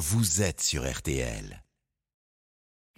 vous êtes sur RTL.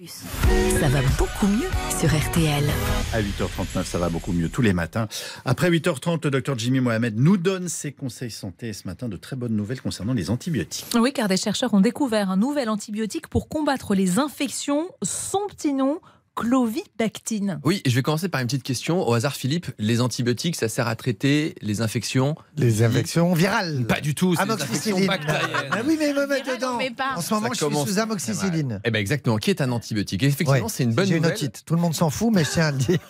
Ça va beaucoup mieux sur RTL. À 8h39, ça va beaucoup mieux tous les matins. Après 8h30, le docteur Jimmy Mohamed nous donne ses conseils santé ce matin de très bonnes nouvelles concernant les antibiotiques. Oui, car des chercheurs ont découvert un nouvel antibiotique pour combattre les infections. Son petit nom, clovibactine. Oui, je vais commencer par une petite question. Au hasard, Philippe, les antibiotiques, ça sert à traiter les infections Les infections virales. Pas du tout, c'est des infections bactériennes. Ah oui, mais me non, dedans. En ce moment, Ça je suis sous amoxicilline. Eh ben exactement, qui est un antibiotique? Et Effectivement, Ouais. c'est une bonne J'ai une nouvelle. otite. Tout le monde s'en fout, mais je tiens à le dire.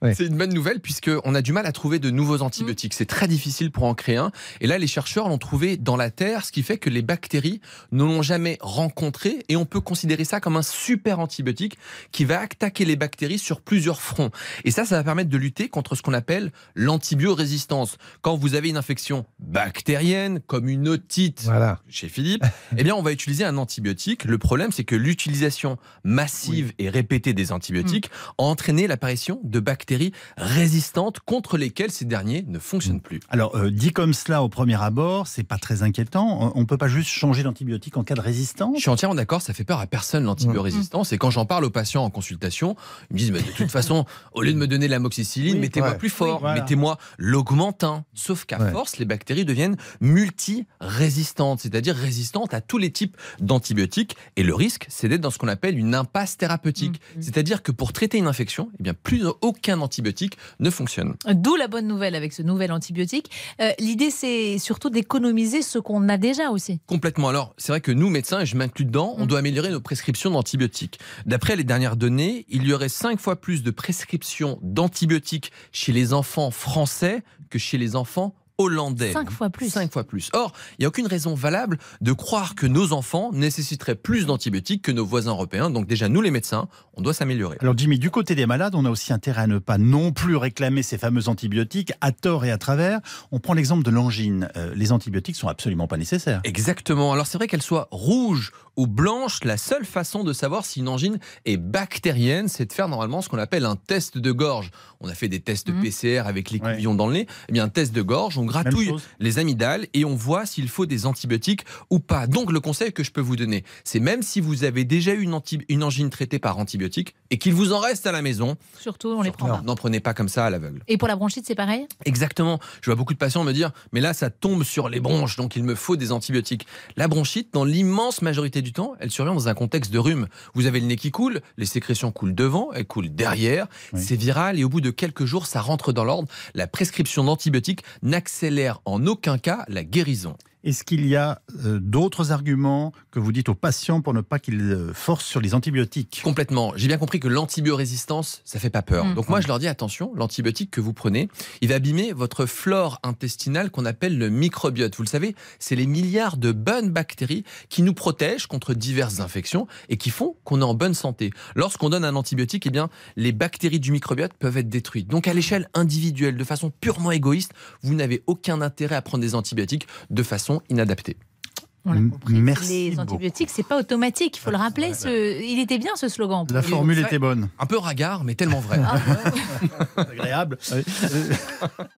Ouais. C'est une bonne nouvelle puisqu'on a du mal à trouver de nouveaux antibiotiques. C'est très difficile pour en créer un. Et là, les chercheurs l'ont trouvé dans la terre, ce qui fait que les bactéries ne l'ont jamais rencontré. Et on peut considérer ça comme un super antibiotique qui va attaquer les bactéries sur plusieurs fronts. Et ça, ça va permettre de lutter contre ce qu'on appelle l'antibiorésistance. Quand vous avez une infection bactérienne, comme une otite Voilà. chez Philippe, eh bien, on va utiliser un antibiotique. Le problème, c'est que l'utilisation massive et répétée des antibiotiques a entraîné l'apparition de bactéries résistantes contre lesquelles ces derniers ne fonctionnent plus. Alors, euh, dit comme cela au premier abord, c'est pas très inquiétant. On ne peut pas juste changer d'antibiotique en cas de résistance? Je suis entièrement d'accord, ça fait peur à personne l'antibiorésistance. Et quand j'en parle aux patients en consultation, ils me disent mais de toute façon, au lieu de me donner l'amoxicilline, Oui, mettez-moi ouais. plus fort, Oui, voilà. mettez-moi l'augmentin. Sauf qu'à Ouais. force, les bactéries deviennent multi-résistantes, c'est-à-dire résistantes à tous les types d'antibiotiques. Et le risque, c'est d'être dans ce qu'on appelle une impasse thérapeutique. C'est-à-dire que pour traiter une infection, eh bien, plus aucun antibiotique ne fonctionne. D'où la bonne nouvelle avec ce nouvel antibiotique. Euh, L'idée, c'est surtout d'économiser ce qu'on a déjà aussi. Complètement. Alors, c'est vrai que nous, médecins, et je m'inclus dedans, on Mm. doit améliorer nos prescriptions d'antibiotiques. D'après les dernières données, il y aurait cinq fois plus de prescriptions d'antibiotiques chez les enfants français que chez les enfants hollandais. Cinq fois plus. Cinq fois plus. Or, il n'y a aucune raison valable de croire que nos enfants nécessiteraient plus d'antibiotiques que nos voisins européens. Donc déjà, nous les médecins, on doit s'améliorer. Alors Jimmy, du côté des malades, on a aussi intérêt à ne pas non plus réclamer ces fameux antibiotiques à tort et à travers. On prend l'exemple de l'angine. Euh, les antibiotiques sont absolument pas nécessaires. Exactement. Alors c'est vrai qu'elle soit rouge ou blanche, la seule façon de savoir si une angine est bactérienne, c'est de faire normalement ce qu'on appelle un test de gorge. On a fait des tests Mhm. PCR avec l'écouvillon dans le nez. Eh bien, un test de gorge, on gratouille les amygdales et on voit s'il faut des antibiotiques ou pas. Donc le conseil que je peux vous donner, c'est même si vous avez déjà eu une, anti- une angine traitée par antibiotiques et qu'il vous en reste à la maison, Surtout, on les prend pas. n'en prenez pas comme ça à l'aveugle. Et pour la bronchite, c'est pareil? Exactement. Je vois beaucoup de patients me dire, mais là, ça tombe sur les bronches, donc il me faut des antibiotiques. La bronchite, dans l'immense majorité du temps, elle survient dans un contexte de rhume. Vous avez le nez qui coule, les sécrétions coulent devant, elles coulent derrière, Oui. c'est viral et au bout de quelques jours, ça rentre dans l'ordre. La prescription d'antibiotiques n'accélère en aucun cas la guérison. Est-ce qu'il y a euh, d'autres arguments que vous dites aux patients pour ne pas qu'ils euh, forcent sur les antibiotiques? Complètement. J'ai bien compris que l'antibiorésistance, ça fait pas peur. Mm. Donc moi, je leur dis attention, l'antibiotique que vous prenez, il va abîmer votre flore intestinale qu'on appelle le microbiote. Vous le savez, c'est les milliards de bonnes bactéries qui nous protègent contre diverses infections et qui font qu'on est en bonne santé. Lorsqu'on donne un antibiotique, eh bien, les bactéries du microbiote peuvent être détruites. Donc à l'échelle individuelle, de façon purement égoïste, vous n'avez aucun intérêt à prendre des antibiotiques de façon compris. merci Les antibiotiques, c'est pas automatique. Il faut le rappeler. ce- Il était bien ce slogan. La formule était bonne. Un peu ragard, mais tellement vrai. Ah, Agréable.